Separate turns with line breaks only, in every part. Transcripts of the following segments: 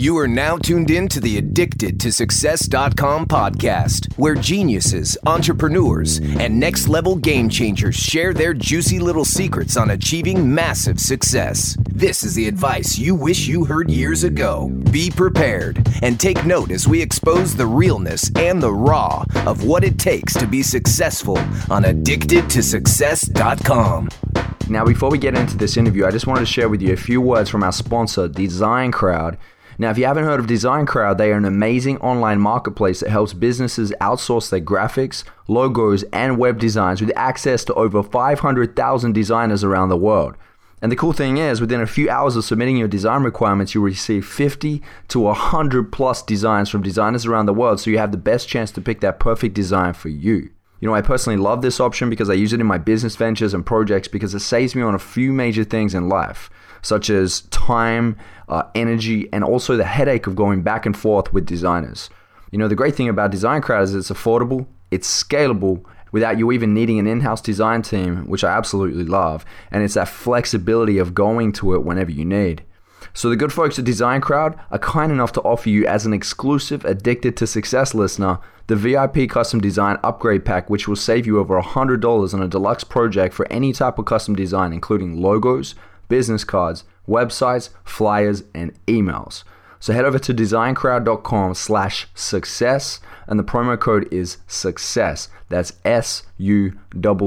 You are now tuned in to the Addicted to Success.com podcast, where geniuses, entrepreneurs, and next level game changers share their juicy little secrets on achieving massive success. This is the advice you wish you heard years ago. Be prepared and take note as we expose the realness and the raw of what it takes to be successful on Addicted to Success.com.
Now, before we get into this interview, I just wanted to share with you a few words from our sponsor, Design Crowd. Now, if you haven't heard of Design Crowd, they are an amazing online marketplace that helps businesses outsource their graphics, logos, and web designs with access to over 500,000 designers around the world. And the cool thing is, within a few hours of submitting your design requirements, you'll receive 50 to 100 plus designs from designers around the world, so you have the best chance to pick that perfect design for you. You know, I personally love this option because I use it in my business ventures and projects because it saves me on a few major things in life such as time, uh, energy, and also the headache of going back and forth with designers. You know, the great thing about Design Crowd is it's affordable, it's scalable, without you even needing an in-house design team, which I absolutely love, and it's that flexibility of going to it whenever you need. So the good folks at Design Crowd are kind enough to offer you as an exclusive Addicted to Success listener the VIP custom design upgrade pack which will save you over $100 on a deluxe project for any type of custom design including logos, business cards, websites, flyers, and emails. So head over to designcrowd.com slash success and the promo code is success. That's S U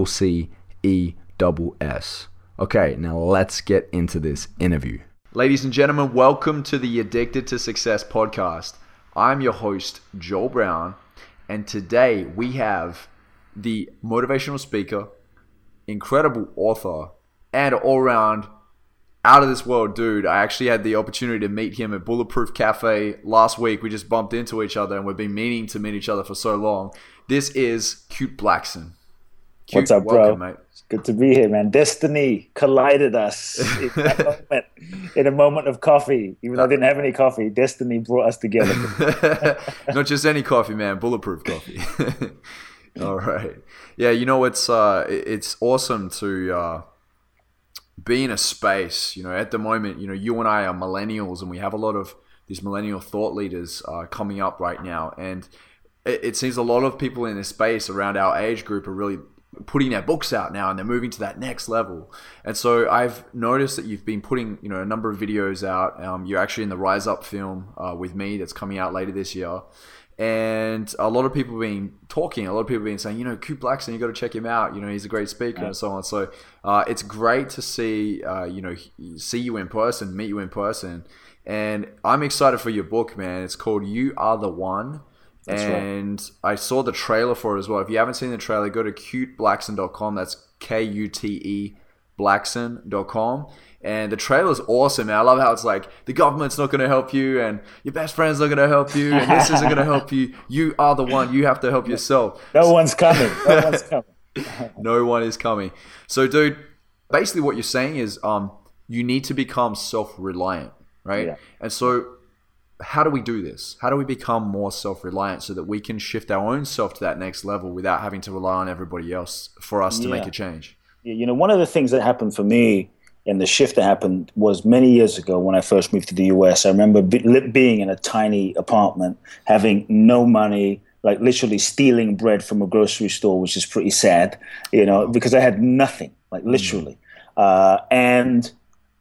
C E S. Okay, now let's get into this interview. Ladies and gentlemen, welcome to the Addicted to Success podcast. I'm your host, Joel Brown, and today we have the motivational speaker, incredible author, and all round out of this world dude. I actually had the opportunity to meet him at Bulletproof Cafe last week. We just bumped into each other and we've been meaning to meet each other for so long. This is Kute Blackson.
Kute, What's up, welcome, bro? Mate. It's good to be here, man. Destiny collided us in, moment, in a moment of coffee. Even though I didn't have any coffee, destiny brought us together.
Not just any coffee, man. Bulletproof coffee. All right. Yeah, you know it's uh, it's awesome to uh, be in a space, you know, at the moment, you know, you and I are millennials and we have a lot of these millennial thought leaders uh, coming up right now. And it, it, seems a lot of people in this space around our age group are really putting their books out now and they're moving to that next level. And so I've noticed that you've been putting, you know, a number of videos out. Um, you're actually in the Rise Up film uh, with me that's coming out later this year and a lot of people been talking. A lot of people been saying, you know, Kute Blackson, you got to check him out. You know, he's a great speaker yeah. and so on. So uh, it's great to see, uh, you know, see you in person, meet you in person, and I'm excited for your book, man. It's called You Are the One. That's and right. I saw the trailer for it as well. If you haven't seen the trailer, go to kuteblackson.com. That's K U T E blackson.com and the trailer's awesome, man. I love how it's like the government's not going to help you, and your best friend's not going to help you, and this isn't going to help you. You are the one. You have to help yourself.
No one's coming. No one's coming.
no one is coming. So, dude, basically what you're saying is, um, you need to become self-reliant, right? Yeah. And so, how do we do this? How do we become more self-reliant so that we can shift our own self to that next level without having to rely on everybody else for us to yeah. make a change?
Yeah, You know, one of the things that happened for me and the shift that happened was many years ago when I first moved to the US. I remember be- being in a tiny apartment, having no money, like literally stealing bread from a grocery store, which is pretty sad, you know, because I had nothing, like literally. Uh, and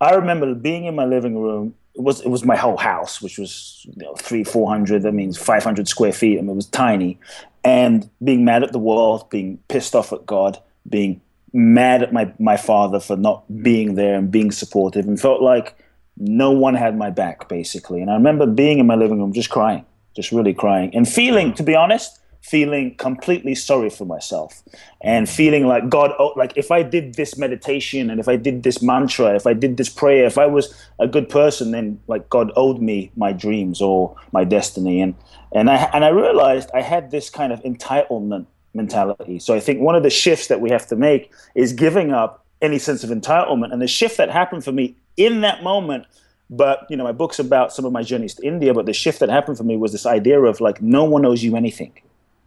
I remember being in my living room. It was it was my whole house, which was you know, three four hundred. That means five hundred square feet. I mean, it was tiny, and being mad at the world, being pissed off at God, being mad at my, my father for not being there and being supportive and felt like no one had my back basically. And i remember being in my living room just crying just really crying and feeling to be honest feeling completely sorry for myself and feeling like god oh, like if i did this meditation and if i did this mantra if i did this prayer if i was a good person then like god owed me my dreams or my destiny. And and i and i realized i had this kind of entitlement mentality. So I think one of the shifts that we have to make is giving up any sense of entitlement. And the shift that happened for me in that moment, but you know, my book's about some of my journeys to India, but the shift that happened for me was this idea of like no one owes you anything.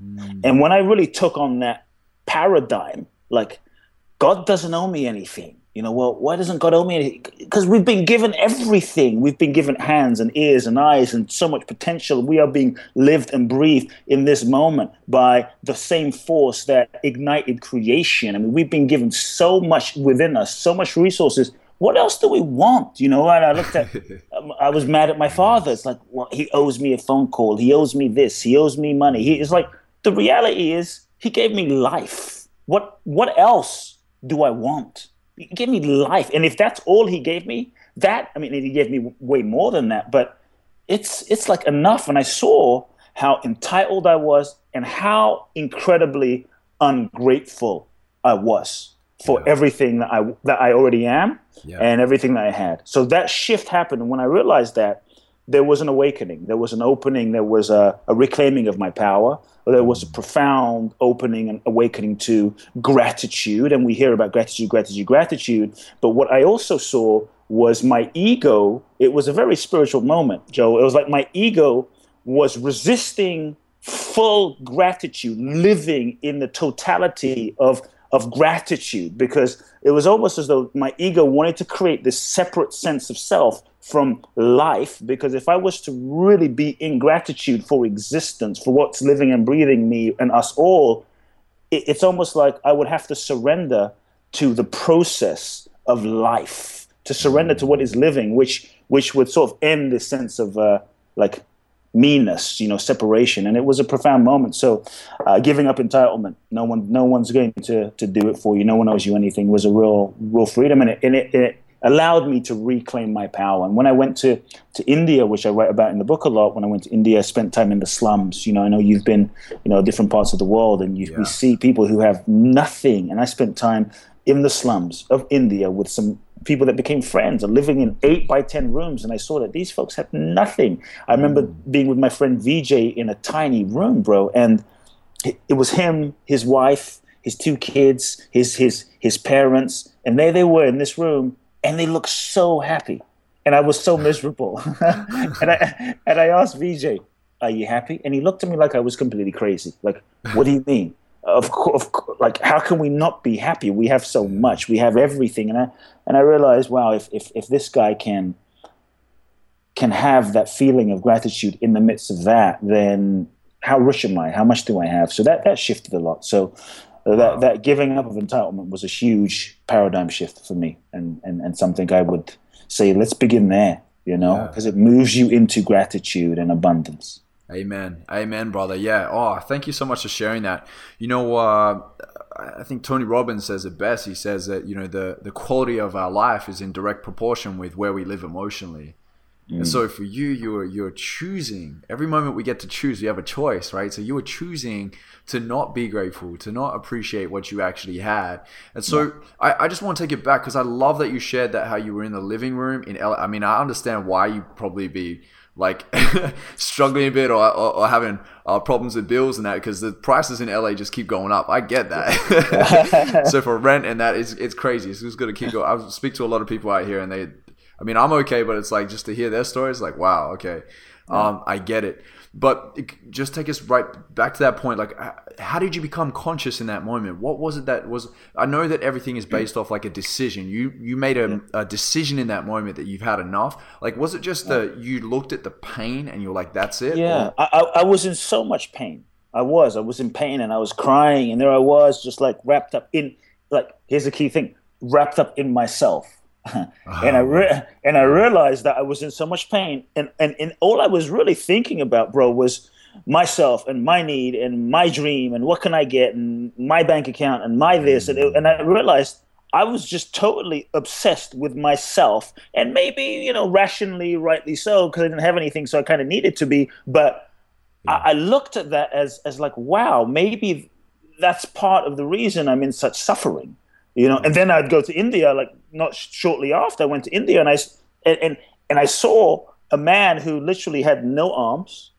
Mm. And when I really took on that paradigm, like God doesn't owe me anything. You know, well, why doesn't God owe me anything? Because we've been given everything. We've been given hands and ears and eyes and so much potential. We are being lived and breathed in this moment by the same force that ignited creation. I mean, we've been given so much within us, so much resources. What else do we want? You know, and I looked at, um, I was mad at my father. It's like, well, he owes me a phone call. He owes me this. He owes me money. He is like, the reality is, he gave me life. What, what else do I want? He gave me life. And if that's all he gave me, that, I mean, he gave me way more than that, but it's, it's like enough. And I saw how entitled I was and how incredibly ungrateful I was for yeah. everything that I, that I already am yeah. and everything that I had. So that shift happened. And when I realized that, there was an awakening, there was an opening, there was a, a reclaiming of my power, there was a profound opening and awakening to gratitude. And we hear about gratitude, gratitude, gratitude. But what I also saw was my ego. It was a very spiritual moment, Joe. It was like my ego was resisting full gratitude, living in the totality of of gratitude because it was almost as though my ego wanted to create this separate sense of self from life because if I was to really be in gratitude for existence, for what's living and breathing me and us all, it, it's almost like I would have to surrender to the process of life, to surrender to what is living, which which would sort of end this sense of uh, like meanness, you know, separation. And it was a profound moment. So, uh, giving up entitlement, no one, no one's going to to do it for you. No one owes you anything. Was a real, real freedom, and it, and it, it allowed me to reclaim my power. And when I went to, to India, which I write about in the book a lot, when I went to India, I spent time in the slums. You know, I know you've been, you know, different parts of the world and you, yeah. we see people who have nothing. And I spent time in the slums of India with some people that became friends are living in eight by 10 rooms. And I saw that these folks had nothing. I remember mm. being with my friend VJ in a tiny room, bro. And it was him, his wife, his two kids, his, his, his parents. And there they were in this room and they looked so happy, and I was so miserable. and I and I asked VJ, "Are you happy?" And he looked at me like I was completely crazy. Like, what do you mean? Of course, like how can we not be happy? We have so much, we have everything, and I and I realized, wow, if if if this guy can can have that feeling of gratitude in the midst of that, then how rich am I? How much do I have? So that that shifted a lot. So that that giving up of entitlement was a huge paradigm shift for me, and and, and something I would say, let's begin there, you know, because yeah. it moves you into gratitude and abundance.
Amen, amen, brother. Yeah. Oh, thank you so much for sharing that. You know, uh, I think Tony Robbins says it best. He says that you know the the quality of our life is in direct proportion with where we live emotionally. Mm. And so for you, you're you're choosing. Every moment we get to choose, we have a choice, right? So you are choosing to not be grateful, to not appreciate what you actually had. And so yeah. I, I just want to take it back because I love that you shared that how you were in the living room in LA. I mean, I understand why you probably be like struggling a bit or, or, or having uh, problems with bills and that because the prices in LA just keep going up. I get that. so for rent and that, it's, it's crazy. It's just going to keep going. I speak to a lot of people out here and they I mean, I'm okay, but it's like just to hear their stories, like, wow, okay, um, I get it. But just take us right back to that point. Like, how did you become conscious in that moment? What was it that was? I know that everything is based off like a decision. You you made a, a decision in that moment that you've had enough. Like, was it just that you looked at the pain and you're like, that's it?
Yeah, I, I was in so much pain. I was. I was in pain and I was crying, and there I was, just like wrapped up in. Like, here's the key thing: wrapped up in myself and I ah. re- and I realized that I was in so much pain, and, and and all I was really thinking about, bro, was myself and my need and my dream and what can I get and my bank account and my this. And it, mm. and I realized I was just totally obsessed with myself and maybe you know rationally, rightly so, because I didn't have anything, so I kind of needed to be, but I, I looked at that as as like, wow, maybe that's part of the reason I'm in such suffering you know. And then I'd go to India, like not shortly after I went to India, and I and and, and I saw a man who literally had no arms,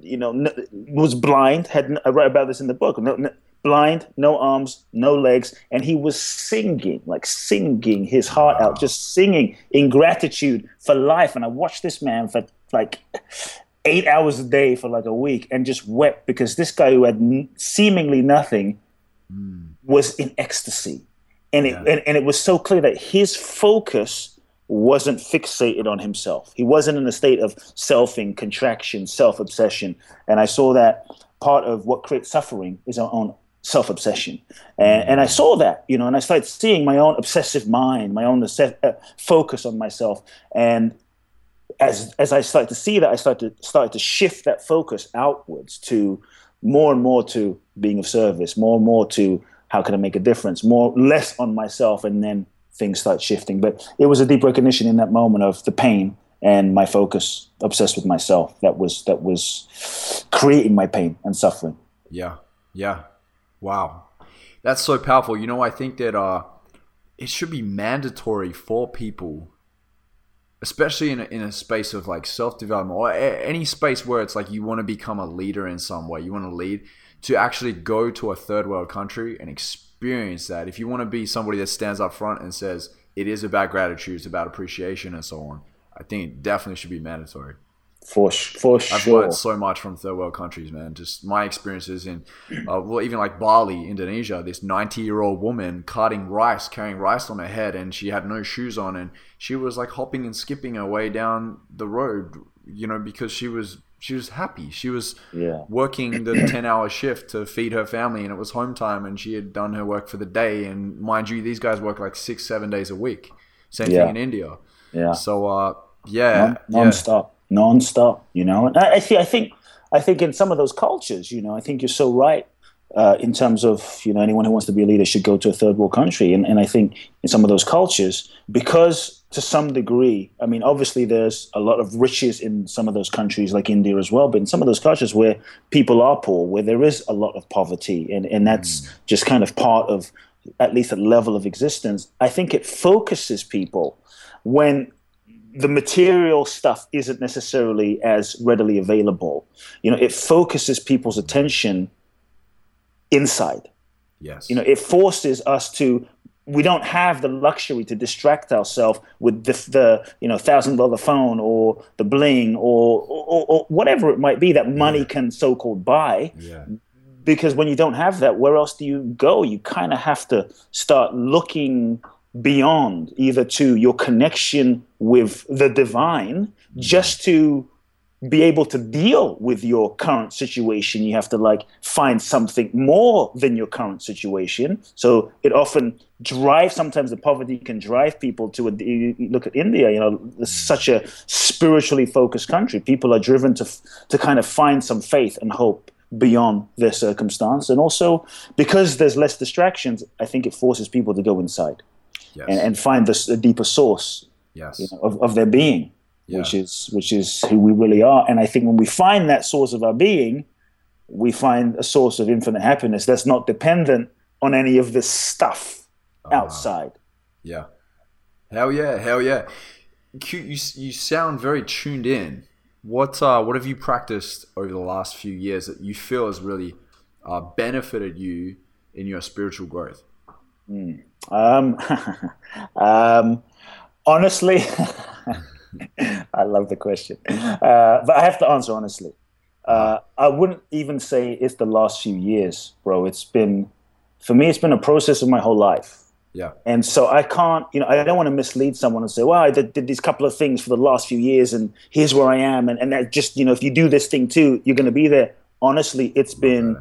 you know, no, was blind. Had I write about this in the book. No, no, blind, no arms, no legs, and he was singing, like singing his heart out, just singing in gratitude for life. And I watched this man for like eight hours a day for like a week and just wept because this guy who had seemingly nothing mm. was in ecstasy and it and, and it was so clear that his focus wasn't fixated on himself. He wasn't in a state of selfing, contraction, self obsession. And I saw that part of what creates suffering is our own self obsession. And, and I saw that, you know, and I started seeing my own obsessive mind, my own uh, focus on myself. And as, as I started to see that, I started to, started to shift that focus outwards to more and more to being of service, more and more to how can I make a difference, more less on myself, and then things start shifting. But it was a deep recognition in that moment of the pain and my focus, obsessed with myself, that was that was creating my pain and suffering.
Yeah, yeah, wow, that's so powerful. You know, I think that uh, it should be mandatory for people especially in a, in a space of like self development or a, any space where it's like you want to become a leader in some way, you want to lead, to actually go to a third world country and experience that. If you want to be somebody that stands up front and says it is about gratitude, it's about appreciation and so on, I think it definitely should be mandatory.
For, for sure.
I've learned so much from third world countries, man. Just my experiences in, uh, well, even like Bali, Indonesia, this 90 year old woman carting rice, carrying rice on her head, and she had no shoes on, and she was like hopping and skipping her way down the road, you know, because she was she was happy. She was
yeah.
working the 10 hour shift to feed her family, and it was home time, and she had done her work for the day. And mind you, these guys work like six, seven days a week. Same yeah. thing in India.
Yeah.
So, uh, yeah,
non, non-stop, yeah. non-stop. You know, and I, I think I think I think in some of those cultures, you know, I think you're so right. Uh, in terms of you know anyone who wants to be a leader should go to a third world country, and, and I think in some of those cultures because to some degree, I mean obviously there's a lot of riches in some of those countries like India as well, but in some of those cultures where people are poor, where there is a lot of poverty, and and that's mm. just kind of part of at least a level of existence. I think it focuses people when the material stuff isn't necessarily as readily available. You know, it focuses people's attention inside.
Yes.
You know, it forces us to we don't have the luxury to distract ourselves with the, the you know thousand dollar phone or the bling or, or, or, whatever it might be that money yeah. can so called buy.
Yeah.
Because when you don't have that, where else do you go? You kind of have to start looking beyond either to your connection with the divine just to be able to deal with your current situation. You have to like find something more than your current situation. So it often drives sometimes the poverty can drive people to a look at india you know it's such a spiritually focused country. People are driven to to kind of find some faith and hope beyond their circumstance. And also because there's less distractions i think it forces people to go inside yes. and, and, find the, the, deeper source
yes.
you know, of, of their being, yeah. which is which is who we really are. And I think when we find that source of our being, we find a source of infinite happiness that's not dependent on any of this stuff uh, outside.
Yeah. Hell yeah, hell yeah. You, you, you sound very tuned in. What uh, what have you practiced over the last few years that you feel has really uh, benefited you in your spiritual growth?
Mm. Um, um, honestly, I love the question, uh, but I have to answer honestly. Uh, I wouldn't even say it's the last few years, bro. It's been, for me, it's been a process of my whole life.
Yeah.
And so I can't, you know, I don't want to mislead someone and say, well, I did, did, these couple of things for the last few years and here's where I am. And, and that just, you know, if you do this thing too, you're going to be there. Honestly, it's been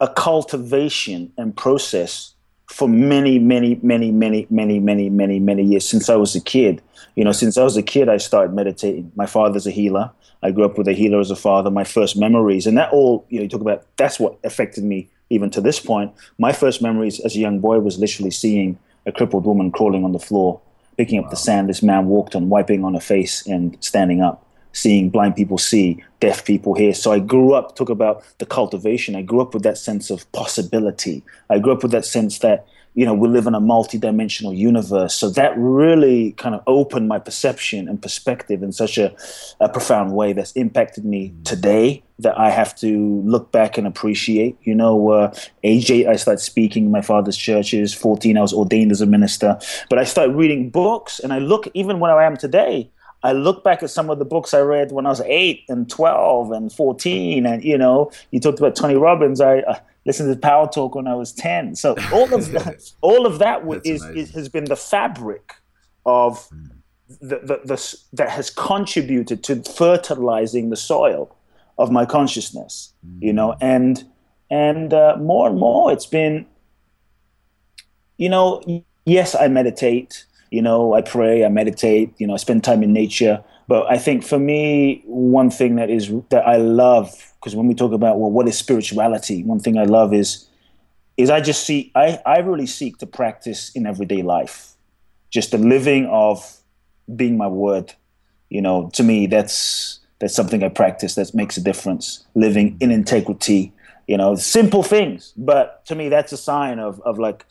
a cultivation and process for many, many, many, many, many, many, many, many years since I was a kid. You know, since I was a kid, I started meditating. My father's a healer. I grew up with a healer as a father. My first memories, and that all, you know, you talk about that's what affected me even to this point. My first memories as a young boy was literally seeing a crippled woman crawling on the floor, picking up wow. the sand this man walked on, wiping on her face, and standing up seeing blind people see, deaf people hear. So I grew up, talk about the cultivation. I grew up with that sense of possibility. I grew up with that sense that, you know, we live in a multidimensional universe. So that really kind of opened my perception and perspective in such a, a profound way that's impacted me mm. today that I have to look back and appreciate. You know, uh, age eight, I started speaking in my father's churches. 14, I was ordained as a minister. But I started reading books and I look, even where I am today, I look back at some of the books I read when I was eight and twelve and fourteen, and you know, you talked about Tony Robbins. I uh, listened to Power Talk when I was ten. So all of that, all of that is, is, has been the fabric of mm. the, the, the, that has contributed to fertilizing the soil of my consciousness. Mm. You know, and and uh, more and more, it's been, you know, yes, I meditate you know, I pray, I meditate, you know, I spend time in nature. But I think for me, one thing that is that I love, because when we talk about well, what is spirituality, one thing I love is is I just see I, I really seek to practice in everyday life. Just the living of being my word. You know, to me that's that's something I practice that makes a difference. Living in integrity, you know, simple things. But to me that's a sign of of like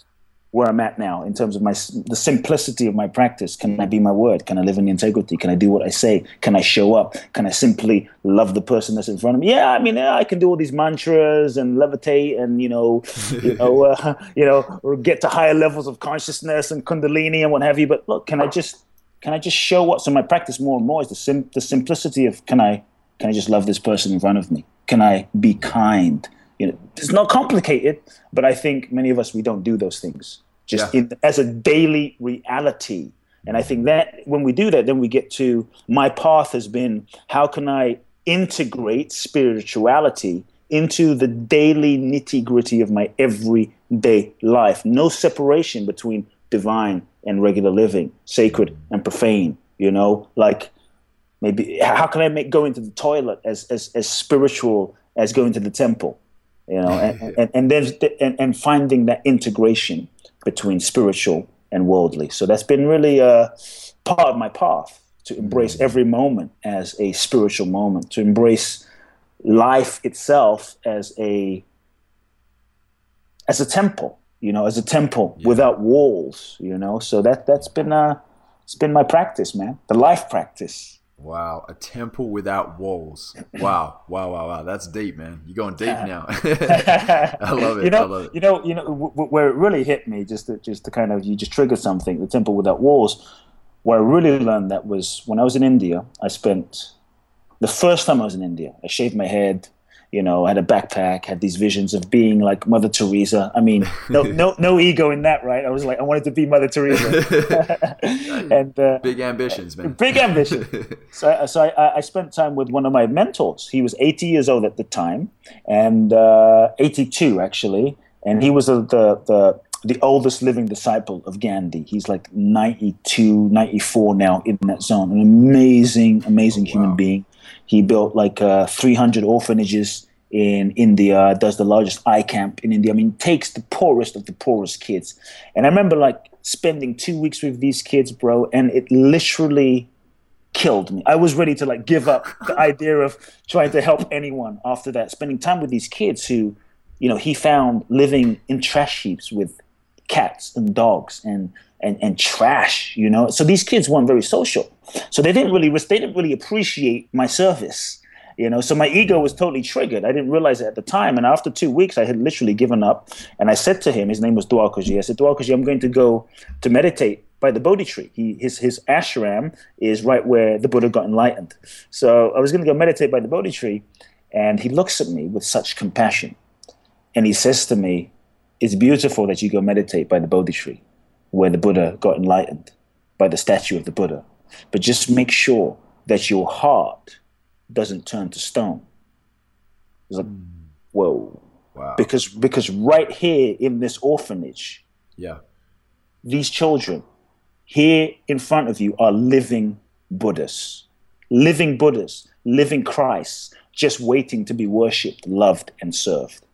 where I'm at now in terms of my the simplicity of my practice. Can I be my word? Can I live in integrity? Can I do what I say? Can I show up? Can I simply love the person that's in front of me? Yeah, I mean, yeah, I can do all these mantras and levitate and you know, you know, uh, you know, or get to higher levels of consciousness and kundalini and what have you. But look, can I just can I just show up? So my practice more and more is the sim- the simplicity of can I can I just love this person in front of me? Can I be kind? You know, it's not complicated, but I think many of us we don't do those things just yeah. in, as a daily reality. And I think that when we do that, then we get to my path has been how can I integrate spirituality into the daily nitty gritty of my everyday life? No separation between divine and regular living, sacred and profane. You know, like maybe how can I make going to the toilet as as, as spiritual as going to the temple? You know, and, and, and then and, and finding that integration between spiritual and worldly. So that's been really a part of my path to embrace mm. every moment as a spiritual moment, to embrace life itself as a as a temple, you know, as a temple yeah. without walls, you know. So that that's been uh it's been my practice, man. The life practice.
Wow, a temple without walls. Wow, wow, wow, wow. That's deep, man. You're going deep now. I love it.
You know,
love it.
you know, you know, w- where it really hit me, just to, just to kind of you just trigger something. The temple without walls. Where I really learned that was when I was in India. I spent the first time I was in India. I shaved my head you know, had a backpack, had these visions of being like Mother Teresa. I mean, no, no, no ego in that, right? I was like, I wanted to be Mother Teresa,
and uh, big ambitions, man.
Big ambition. so, so I, I, spent time with one of my mentors. He was 80 years old at the time, and uh, 82 actually, and he was the the the oldest living disciple of Gandhi. He's like 92, 94 now in that zone. An amazing, amazing oh, human being. He built like uh, 300 orphanages in India, does the largest eye camp in India. I mean, takes the poorest of the poorest kids. And I remember like spending two weeks with these kids, bro, and it literally killed me. I was ready to like give up the idea of trying to help anyone after that. Spending time with these kids who, you know, he found living in trash heaps with cats and dogs and and, and trash, you know. So these kids weren't very social. So they didn't really they didn't really appreciate my service. You know, so my ego was totally triggered. I didn't realize it at the time. And after two weeks, I had literally given up. And I said to him, his name was Dwarkaji. I said, Dwarkaji, I'm going to go to meditate by the Bodhi tree. He, his, his ashram is right where the Buddha got enlightened. So I was going to go meditate by the Bodhi tree. And he looks at me with such compassion. And he says to me, It's beautiful that you go meditate by the Bodhi tree where the Buddha got enlightened by the statue of the Buddha. But just make sure that your heart doesn't turn to stone. It's like, mm. whoa. Wow. Because because right here in this orphanage,
yeah,
these children here in front of you are living Buddhas, living Buddhas, living Christ, just waiting to be worshipped, loved, and served.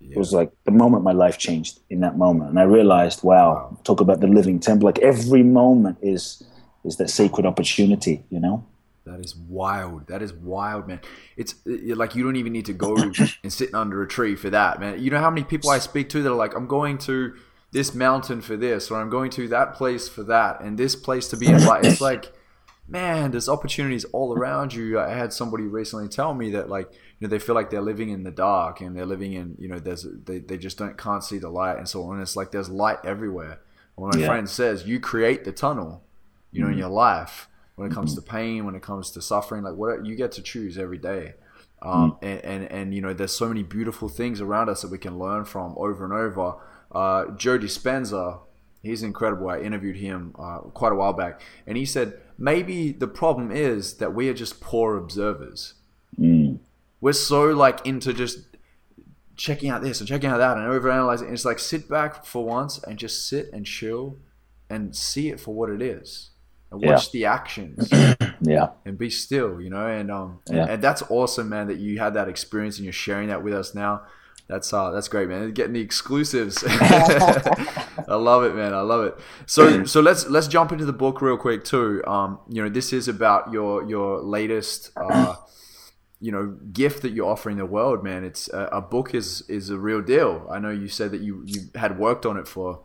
Yeah. It was like the moment my life changed in that moment, and I realized, wow, wow, talk about the living temple. Like every moment is is that sacred opportunity, you know.
That is wild. That is wild, man. It's uh, like you don't even need to go and sit under a tree for that, man. You know how many people I speak to that are like, I'm going to this mountain for this, or I'm going to that place for that, and this place to be in. It's like, man, there's opportunities all around you. I had somebody recently tell me that like you know they feel like they're living in the dark and they're living in you know there's they, they just don't can't see the light and so on. It's like there's light everywhere. When my yeah. friend says you create the tunnel, you know, mm-hmm. in your life. when it comes mm-hmm. to pain, when it comes to suffering, like what you get to choose every day. Um, mm. and, and, and, you know, there's so many beautiful things around us that we can learn from over and over. Uh, Joe Dispenza, he's incredible. I interviewed him uh, quite a while back, and he said maybe the problem is that we are just poor observers.
Mm.
We're so like into just checking out this and checking out that and overanalyzing. It's like sit back for once and just sit and chill and see it for what it is and watch yeah. the actions.
yeah.
And be still, you know, and um yeah. and, and, that's awesome, man, that you had that experience and you're sharing that with us now. That's uh that's great, man. Getting the exclusives. I love it, man. I love it. So so let's let's jump into the book real quick too. Um, you know, this is about your your latest uh you know gift that you're offering the world man it's a, a book is is a real deal i know you said that you you had worked on it for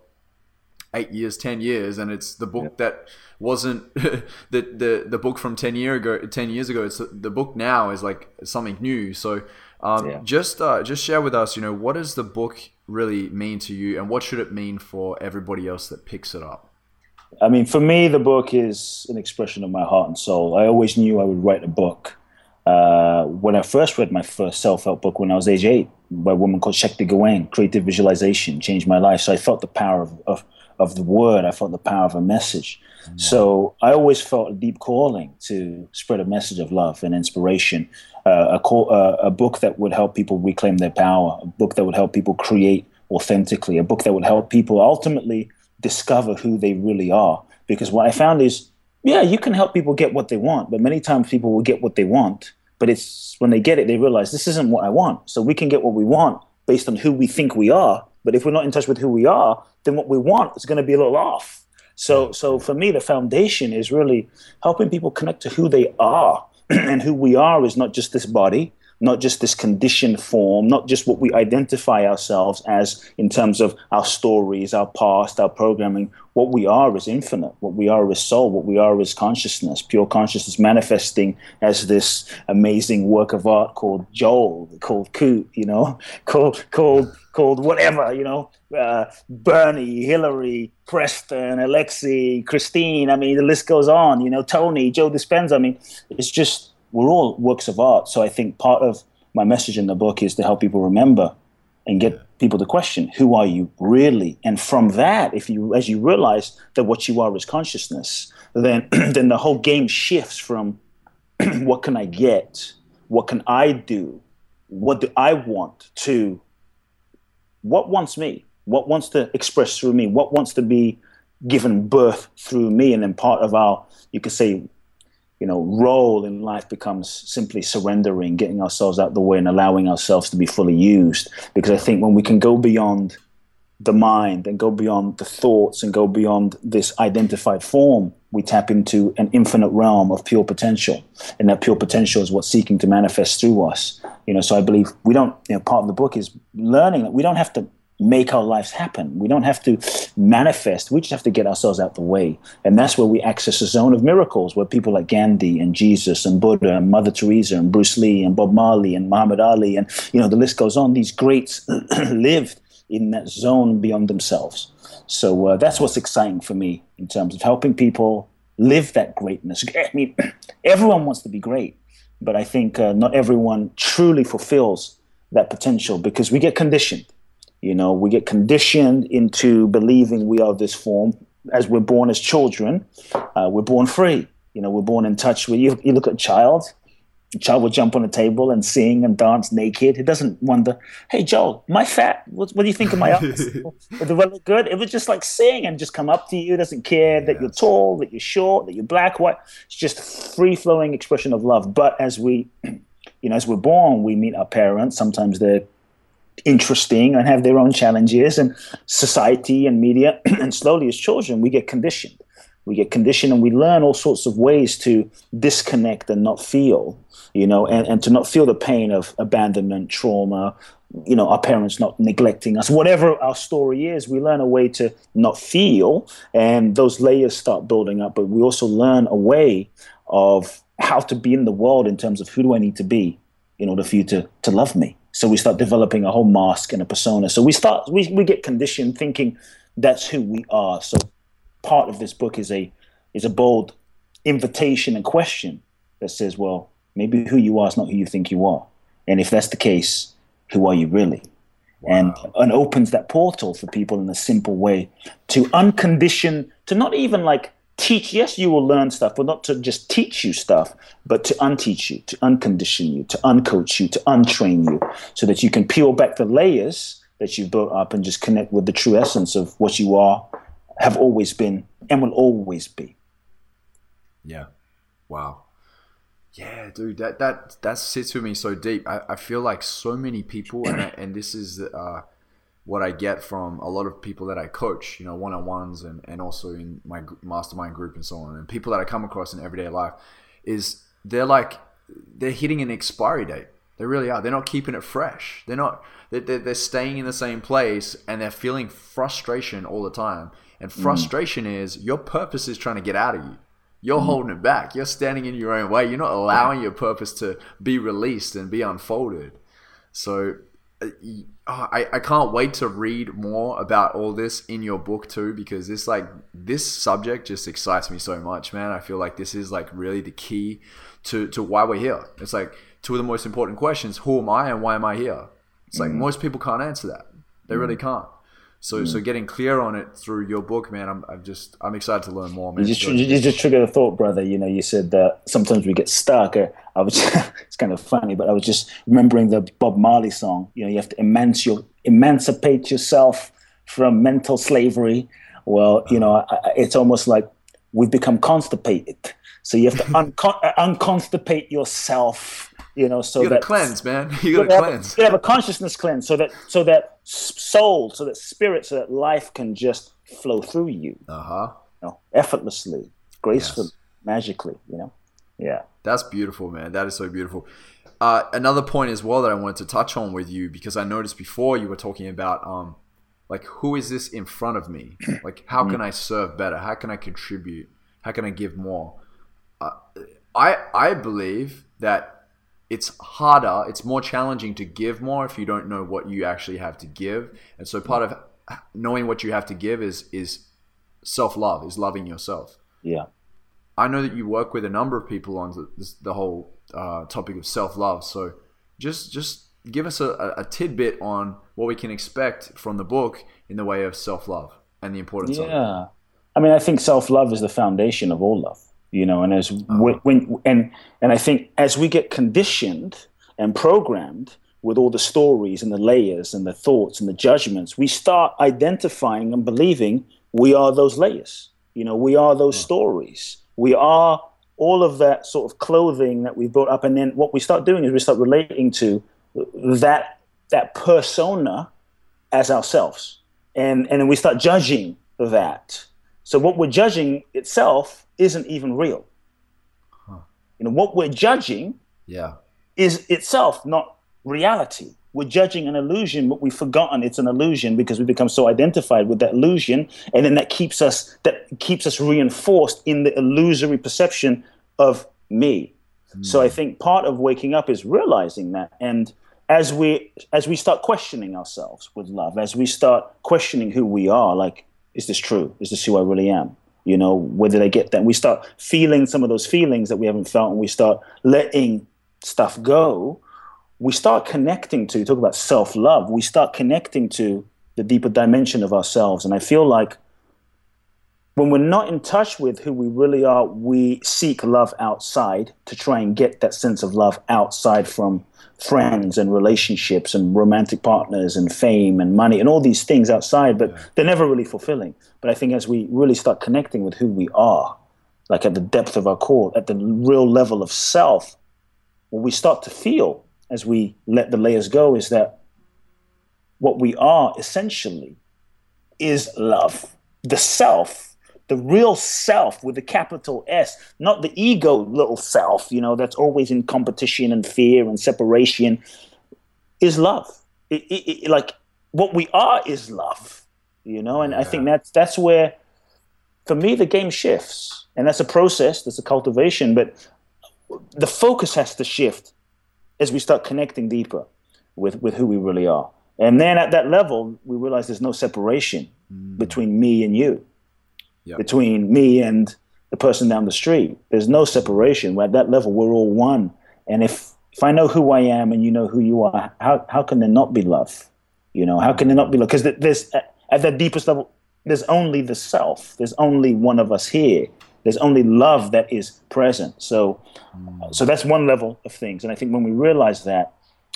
eight years, ten years, and it's the book yeah. that wasn't the, the the book from ten year ago. Ten years ago, it's the book now is like something new. So, um, yeah. just uh, just share with us, you know, what does the book really mean to you, and what should it mean for everybody else that picks it up?
I mean, for me, the book is an expression of my heart and soul. I always knew I would write a book. Uh, when I first read my first self-help book when I was age eight by a woman called Shakti Gawain, Creative Visualization, changed my life. So I felt the power of, of of the word. I felt the power of a message. So I always felt a deep calling to spread a message of love and inspiration. Uh, a, call, uh, a book that would help people reclaim their power. A book that would help people create authentically. A book that would help people ultimately discover who they really are. Because what I found is, yeah, you can help people get what they want, but many times people will get what they want. But it's when they get it, they realize this isn't what I want. So we can get what we want based on who we think we are. But if we're not in touch with who we are, then what we want is going to be a little off. So, so for me, the foundation is really helping people connect to who they are, and who we are is not just this body, not just this conditioned form, not just what we identify ourselves as in terms of our stories, our past, our programming. What we are is infinite. What we are is soul. What we are is consciousness, pure consciousness manifesting as this amazing work of art called Joel, called Kute, you know, called called called whatever, you know, uh, Bernie, Hillary, Preston, Alexi, Christine. I mean, the list goes on. You know, Tony, Joe Dispenza. I mean, it's just we're all works of art. So I think part of my message in the book is to help people remember and get people to question who are you really? And from that if you as you realize that what you are is consciousness then then the whole game shifts from what can i get? What can i do? What do i want to what wants me? What wants to express through me? What wants to be given birth through me? And then part of our you could say you know, role in life becomes simply surrendering, getting ourselves out the way and allowing ourselves to be fully used. Because I think when we can go beyond the mind and go beyond the thoughts and go beyond this identified form, we tap into an infinite realm of pure potential. And that pure potential is what's seeking to manifest through us. You know, so I believe we don't, you know, part of the book is learning that we don't have to make our lives happen. We don't have to manifest. We just have to get ourselves out the way. And that's where we access a zone of miracles where people like Gandhi and Jesus and Buddha and Mother Teresa and Bruce Lee and Bob Marley and Muhammad Ali and, you know, the list goes on. These greats lived in that zone beyond themselves. So uh, that's what's exciting for me in terms of helping people live that greatness. I mean, everyone wants to be great, but I think uh, not everyone truly fulfills that potential because we get conditioned you know, we get conditioned into believing we are this form. As we're born as children, uh, we're born free. You know, we're born in touch with you. You look at a child, a child will jump on a table and sing and dance naked. It doesn't wonder, hey, Joel, am I fat? What, what do you think of my arms? do I look good? It would just like sing and just come up to you. It doesn't care that you're tall, that you're short, that you're black, white. It's just free flowing expression of love. But as we, you know, as we're born, we meet our parents. Sometimes they're interesting and have their own challenges and society and media and slowly as children we get conditioned. We get conditioned and we learn all sorts of ways to disconnect and not feel you know and, and to not feel the pain of abandonment trauma you know our parents not neglecting us. Whatever our story is we learn a way to not feel and those layers start building up but we also learn a way of how to be in the world in terms of who do i need to be in order for you to to love me so we start developing a whole mask and a persona. So we start we, we get conditioned thinking that's who we are. So part of this book is a is a bold invitation and question that says, well, maybe who you are is not who you think you are. And if that's the case, who are you really? Wow. And, and opens that portal for people in a simple way to uncondition, to not even like teach. Yes, you will learn stuff, but not to just teach you stuff, but to unteach you, to uncondition you, to uncoach you, to untrain you, so that you can peel back the layers that you've built up and just connect with the true essence of what you are, have always been, and will always be.
Yeah. Wow. Yeah, dude, that that that sits with me so deep. I, I feel like so many people, and and this is uh, what I get from a lot of people that I coach, you know, one on ones, and and also in my mastermind group and so on, and people that I come across in everyday life, is they're like they're hitting an expiry date. They really are. They're not keeping it fresh. They're not. They're, they're staying in the same place, and they're feeling frustration all the time. And mm. frustration mm. is your purpose is trying to get out of you you're mm. holding it back. You're standing in your own way. You're not allowing your purpose to be released and be unfolded. So I, I can't wait to read more about all this in your book too because this like this subject just excites me so much man. I feel like this is like really the key to to why we're here. It's like two of the most important questions who am i and why am i here? It's like mm. most people can't answer that. They mm. really can't so, mm. so getting clear on it through your book, man, I'm, I'm just, I'm excited to learn more, man.
You just, you just triggered a thought, brother. You know, you said that sometimes we get stuck. I was, it's kind of funny, but I was just remembering the Bob Marley song. You know, you have to emanci- your, emancipate yourself from mental slavery. Well, you know, it's almost like we've become constipated. So you have to uncon- unconstipate yourself you know so
you
gotta
that cleanse man you gotta,
you
cleanse
have, you have a consciousness cleanse so that so that soul so that spirit so that life can just flow through you
uh-huh
you know, effortlessly gracefully yes. magically you know yeah
that's beautiful man that is so beautiful uh, another point as well that I wanted to touch on with you because I noticed before you were talking about um, like who is this in front of me? Like how can I serve better? How can I contribute? How can I give more? Uh, I I believe that it's harder, it's more challenging to give more if you don't know what you actually have to give. And so part of knowing what you have to give is is self-love, is loving yourself.
Yeah.
I know that you work with a number of people on the, the whole uh, topic of self-love. So just just give us a, a tidbit on what we can expect from the book in the way of self-love and the importance
yeah.
of it.
Yeah. I mean, I think self-love is the foundation of all love you know and as uh-huh. when, and and i think as we get conditioned and programmed with all the stories and the layers and the thoughts and the judgments we start identifying and believing we are those layers. You know we are those uh-huh. stories. We are all of that sort of clothing that we built up. And then what we start doing is we start relating to that that persona as ourselves. And and then we start judging that. So what we're judging itself isn't even real. Huh. You know, what we're judging
yeah.
is itself not reality. We're judging an illusion, but we've forgotten it's an illusion because we become so identified with that illusion, and then that keeps us that keeps us reinforced in the illusory perception of me. Mm. So I think part of waking up is realizing that, and as we as we start questioning ourselves with love, as we start questioning who we are, like, is this true? Is this who I really am? You know, did I get that? We start feeling some of those feelings that we haven't felt, and we start letting stuff go. We start connecting to you talk about self love. We start connecting to the deeper dimension of ourselves, and I feel like when we're not in touch with who we really are, we seek love outside to try and get that sense of love outside from friends and relationships and romantic partners and fame and money and all these things outside, but yeah. they're never really fulfilling. But I think as we really start connecting with who we are, like at the depth of our core, at the real level of self, what we start to feel as we let the layers go is that what we are essentially is love. The self the real self with the capital S, not the ego little self, you know, that's always in competition and fear and separation, is love. It, it, it, like what we are is love, you know, and yeah. I think that's that's where, for me, the game shifts, and that's a process, that's a cultivation, but the focus has to shift as we start connecting deeper with with who we really are, and then at that level, we realize there's no separation mm. between me and you yep. between me and the person down the street. There's no separation. At that level, we're all one. And if if I know who I am and you know who you are, how how can there not be love? You know, how can there not be love? Because there's at that deepest level, there's only the self. There's only one of us here. There's only love that is present. So, mm. so that's one level of things. And I think when we realize that,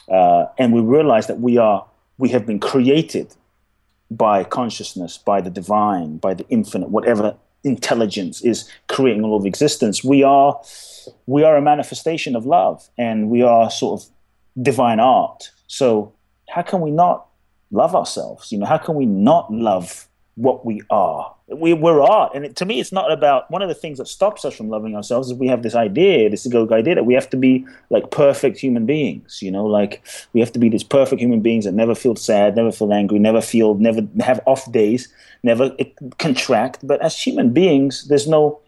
uh, and we realize that we are, we have been created by consciousness, by the divine, by the infinite, whatever intelligence is creating all of existence. We are, we are a manifestation of love, and we are sort of divine art. So, how can we not love ourselves? You know, how can we not love what we are. We, we're art. And it, to me, it's not about one of the things that stops us from loving ourselves is we have this idea, this egoic idea that we have to be like perfect human beings, you know, like we have to be these perfect human beings that never feel sad, never feel angry, never feel, never have off days, never contract. But as human beings, there's no,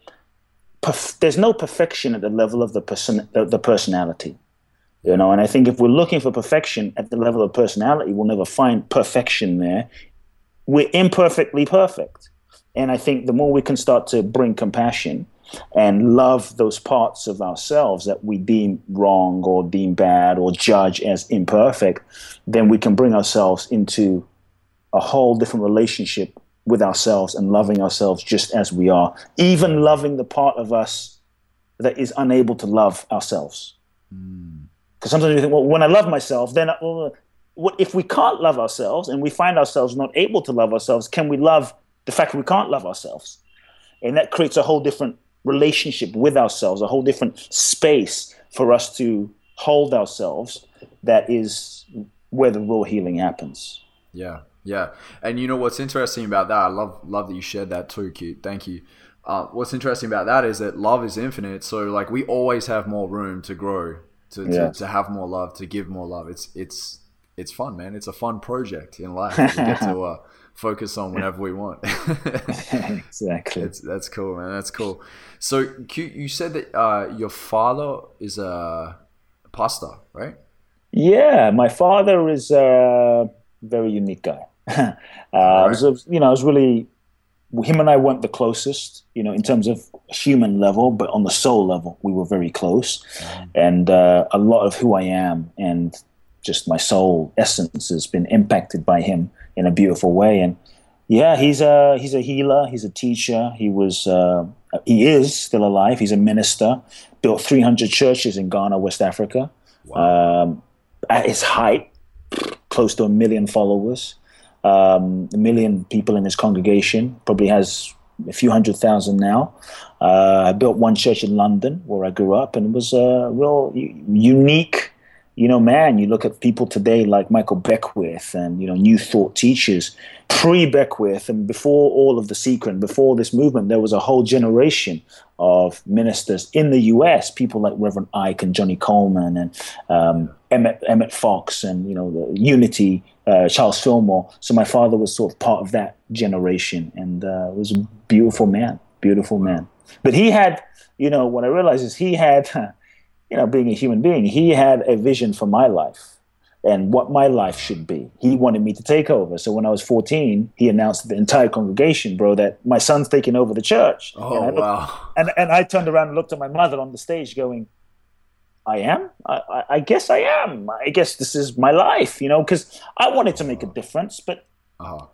perf- there's no perfection at the level of the, person, the, the personality. You know, and I think if we're looking for perfection at the level of personality, we'll never find perfection there we're imperfectly perfect. And I think the more we can start to bring compassion and love those parts of ourselves that we deem wrong or deem bad or judge as imperfect, then we can bring ourselves into a whole different relationship with ourselves and loving ourselves just as we are, even loving the part of us that is unable to love ourselves. Because mm. sometimes we think, well, when I love myself, then well, what if we can't love ourselves and we find ourselves not able to love ourselves can we love the fact that we can't love ourselves and that creates a whole different relationship with ourselves a whole different space for us to hold ourselves that is where the real healing happens.
Yeah yeah. And you know what's interesting about that? I love love that you shared that too Kute thank you. Uh, what's interesting about that is that love is infinite so like we always have more room to grow to, to, to have more love to give more love. It's it's it's fun, man. It's a fun project in life. We get to uh, focus on whenever we want.
exactly.
It's, that's cool, man. That's cool. So you said that uh, your father is a pastor, right?
Yeah, my father is a very unique guy. uh, right. was, you know, I was really him and I weren't the closest, you know, in terms of human level, but on the soul level, we were very close. Mm. And uh, a lot of who I am and just my soul essence has been impacted by him in a beautiful way. And yeah, he's a he's a healer. He's a teacher. He was uh, he is still alive. He's a minister. Built 300 churches in Ghana, West Africa. Wow. Um, at his height, close to a million followers, um, a million people in his congregation. Probably has a few hundred thousand now. Uh, I built one church in London where I grew up, and it was a real unique you know, man, you look at people today like Michael Beckwith and, you know, New Thought teachers, pre Beckwith and before all of the secret, and before this movement, there was a whole generation of ministers in the US, people like Reverend Ike and Johnnie Colemon and um, Emmett, Emmett Fox and, you know, Unity, uh, Charles Fillmore. So my father was sort of part of that generation and uh, was a beautiful man, beautiful man. But he had, you know, what I realized is he had you know, being a human being, he had a vision for my life and what my life should be. He wanted me to take over. So when I was 14, he announced to the entire congregation, bro, that my son's taking over the church.
Oh,
and
looked, wow.
And, and I turned around and looked at my mother on the stage going, I am? I, I, I guess I am. I guess this is my life, you know, because I wanted to make a difference, but uh-huh.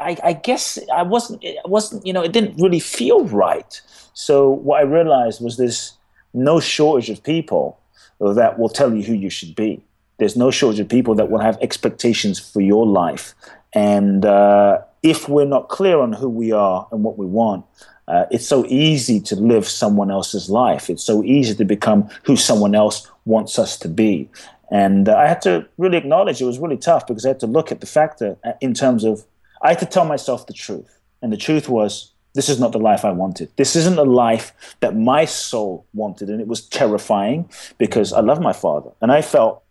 I, I guess I wasn't, it wasn't, you know, it didn't really feel right. So what I realized was this no shortage of people that will tell you who you should be. There's no shortage of people that will have expectations for your life. And uh, if we're not clear on who we are and what we want, uh, it's so easy to live someone else's life. It's so easy to become who someone else wants us to be. And uh, I had to really acknowledge it was really tough because I had to look at the fact that, uh, in terms of, I had to tell myself the truth. And the truth was, this is not the life I wanted. This isn't the life that my soul wanted. And it was terrifying because I love my father. And I felt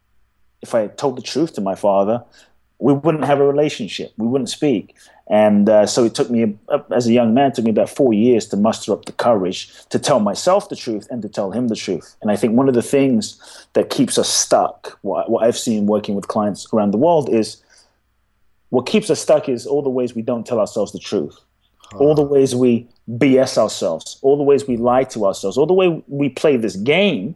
if I told the truth to my father, we wouldn't have a relationship. We wouldn't speak. And uh, so it took me, as a young man, it took me about four years to muster up the courage to tell myself the truth and to tell him the truth. And I think one of the things that keeps us stuck, what, what I've seen working with clients around the world, is what keeps us stuck is all the ways we don't tell ourselves the truth all the ways we BS ourselves, all the ways we lie to ourselves, all the way we play this game,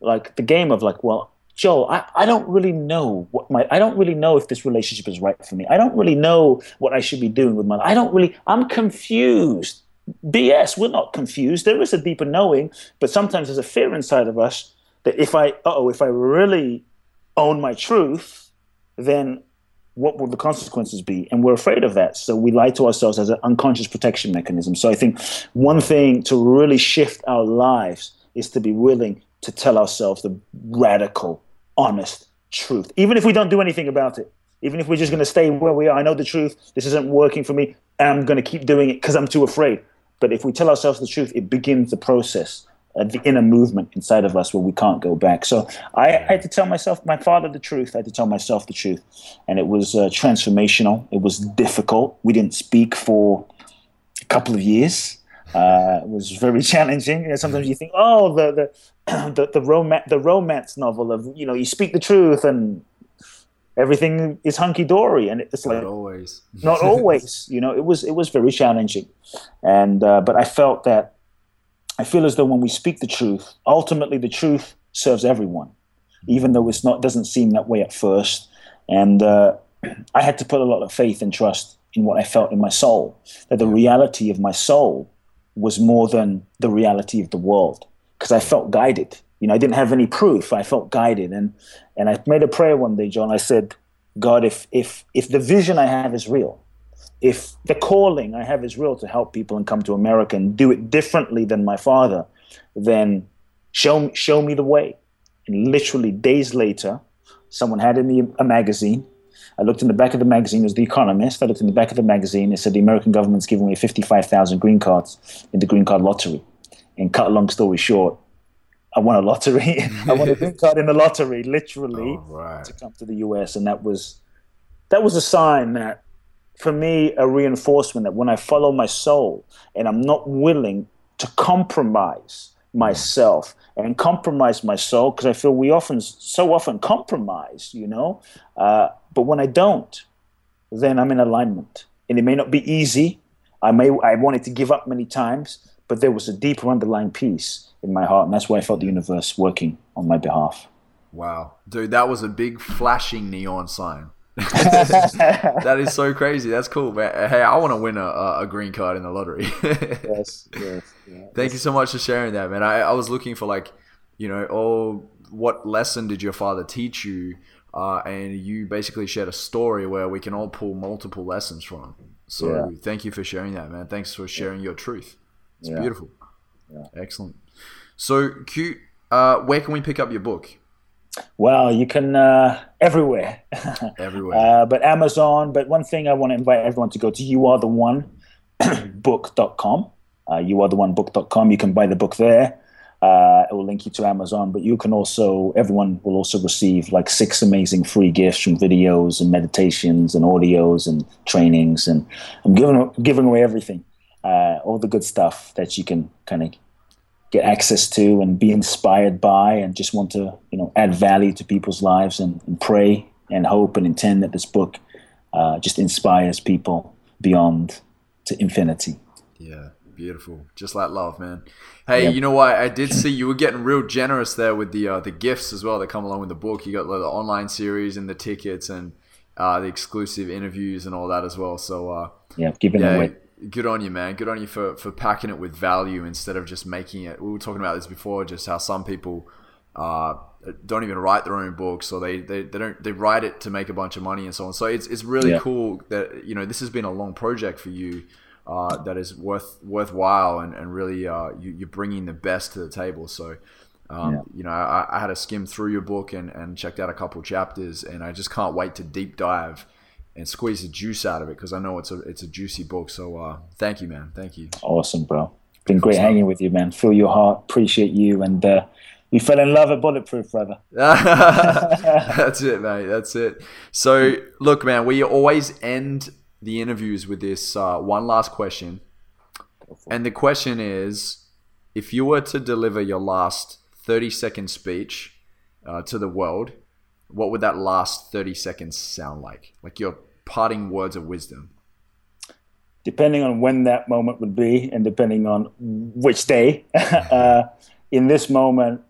like the game of like, well, Joel, I, I don't really know what my I don't really know if this relationship is right for me. I don't really know what I should be doing with my. I don't really I'm confused. BS, we're not confused. There is a deeper knowing, but sometimes there's a fear inside of us that if I oh, if I really own my truth, then what will the consequences be? And we're afraid of that. So we lie to ourselves as an unconscious protection mechanism. So I think one thing to really shift our lives is to be willing to tell ourselves the radical, honest truth, even if we don't do anything about it. Even if we're just going to stay where we are, I know the truth. This isn't working for me. I'm going to keep doing it because I'm too afraid. But if we tell ourselves the truth, it begins the process the inner movement inside of us where we can't go back. So I, I, had to tell myself, my father, the truth. I had to tell myself the truth, and it was uh, transformational. It was difficult. We didn't speak for a couple of years. Uh, it was very challenging. You know, sometimes you think, oh, the the the, the romance the romance novel of you know you speak the truth and everything is hunky dory, and it's like
not always,
not always. You know, it was it was very challenging, and uh, but I felt that I feel as though when we speak the truth, ultimately the truth serves everyone, even though it's not doesn't seem that way at first. And uh, I had to put a lot of faith and trust in what I felt in my soul, that the reality of my soul was more than the reality of the world, because I felt guided. You know, I didn't have any proof. I felt guided, and and I made a prayer one day, John. I said, God, if if if the vision I have is real, if the calling I have is real to help people and come to America and do it differently than my father, then show show me the way. And literally days later, someone had in the a magazine. I looked in the back of the magazine. It was The Economist. I looked in the back of the magazine. It said the American government's giving away 55,000 green cards in the green card lottery. And cut a long story short, I won a lottery. I won a green card in the lottery, literally,
right.
to come to the US. And that was that was a sign that for me a reinforcement that when I follow my soul and I'm not willing to compromise myself and compromise my soul because I feel we often so often compromise, you know. Uh, but when I don't, then I'm in alignment, and it may not be easy. I may I wanted to give up many times, but there was a deeper underlying peace in my heart, and that's why I felt the universe working on my behalf.
Wow, dude, that was a big flashing neon sign. that is so crazy. That's cool, man. Hey, I want to win a, a green card in the lottery.
yes, yes.
Yeah. Thank you so much for sharing that, man. I, I was looking for like, you know, oh, what lesson did your father teach you? Uh, and you basically shared a story where we can all pull multiple lessons from. So yeah. thank you for sharing that, man. Thanks for sharing yeah. your truth. It's beautiful. Excellent. So, Kute. Uh, where can we pick up your book?
Well, you can uh, everywhere.
everywhere.
Uh, but Amazon. But one thing I want to invite everyone to go to you are the one book.com. Uh, you are the one book.com. You can buy the book there. Uh, it will link you to Amazon, but you can also, everyone will also receive like six amazing free gifts from videos and meditations and audios and trainings. And I'm giving, giving away everything, uh, all the good stuff that you can kind of get access to and be inspired by and just want to you know add value to people's lives and, and pray and hope and intend that this book uh, just inspires people beyond to infinity.
Yeah beautiful. Just like love man. Hey yeah. you know what? I did see you were getting real generous there with the uh, the gifts as well that come along with the book. You got like, the online series and the tickets and uh, the exclusive interviews and all that as well. So uh,
yeah giving yeah, away
good on you, man. Good on you for, for packing it with value instead of just making it. We were talking about this before, just how some people uh, don't even write their own books, or they, they, they don't they write it to make a bunch of money and so on. So it's it's really yeah. cool that you know this has been a long project for you. Uh, that is worth worthwhile and, and really uh, you, you're bringing the best to the table. So um, yeah. you know I, I, had to skim through your book and, and checked out a couple chapters, and I just can't wait to deep dive and squeeze the juice out of it because I know it's a it's a juicy book. So uh, thank you, man. Thank you.
Awesome, bro. Been great hanging with you, man. Feel your heart. Appreciate you, and uh, we fell in love at Bulletproof, brother.
That's it, mate. That's it. So look, man, we always end the interviews with this uh, one last question, and the question is: If you were to deliver your last thirty second speech uh, to the world, what would that last 30 seconds sound like? Like your parting words of wisdom?
depending on when that moment would be and depending on which day, uh, in this moment,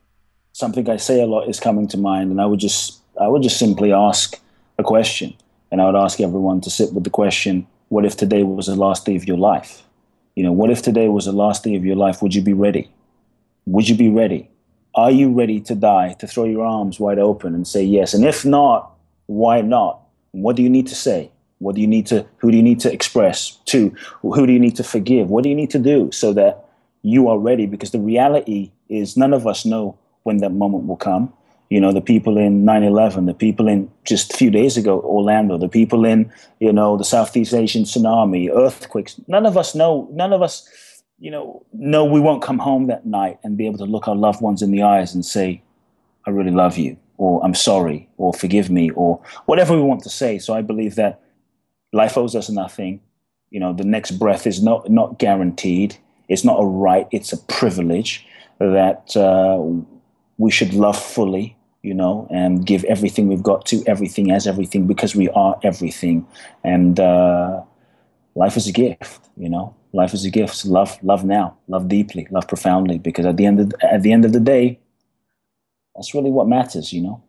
something I say a lot is coming to mind, and I would just I would just simply ask a question, and I would ask everyone to sit with the question: What if today was the last day of your life? You know, what if today was the last day of your life? Would you be ready? Would you be ready? Are you ready to die, to throw your arms wide open and say yes? And if not, why not? What do you need to say? What do you need to, who do you need to express to? Who do you need to forgive? What do you need to do so that you are ready? Because the reality is none of us know when that moment will come. You know, the people in 9 11, the people in just a few days ago, Orlando, the people in, you know, the Southeast Asian tsunami, earthquakes. None of us know, none of us, you know, know we won't come home that night and be able to look our loved ones in the eyes and say, I really love you, or I'm sorry, or forgive me, or whatever we want to say. So I believe that life owes us nothing. You know, the next breath is not, not guaranteed. It's not a right, it's a privilege that uh, we should love fully, you know, and give everything we've got to everything as everything because we are everything. And uh, life is a gift, you know. Life is a gift. Love, love now, love deeply, love profoundly, because at the end of at the end of the day, that's really what matters, you know.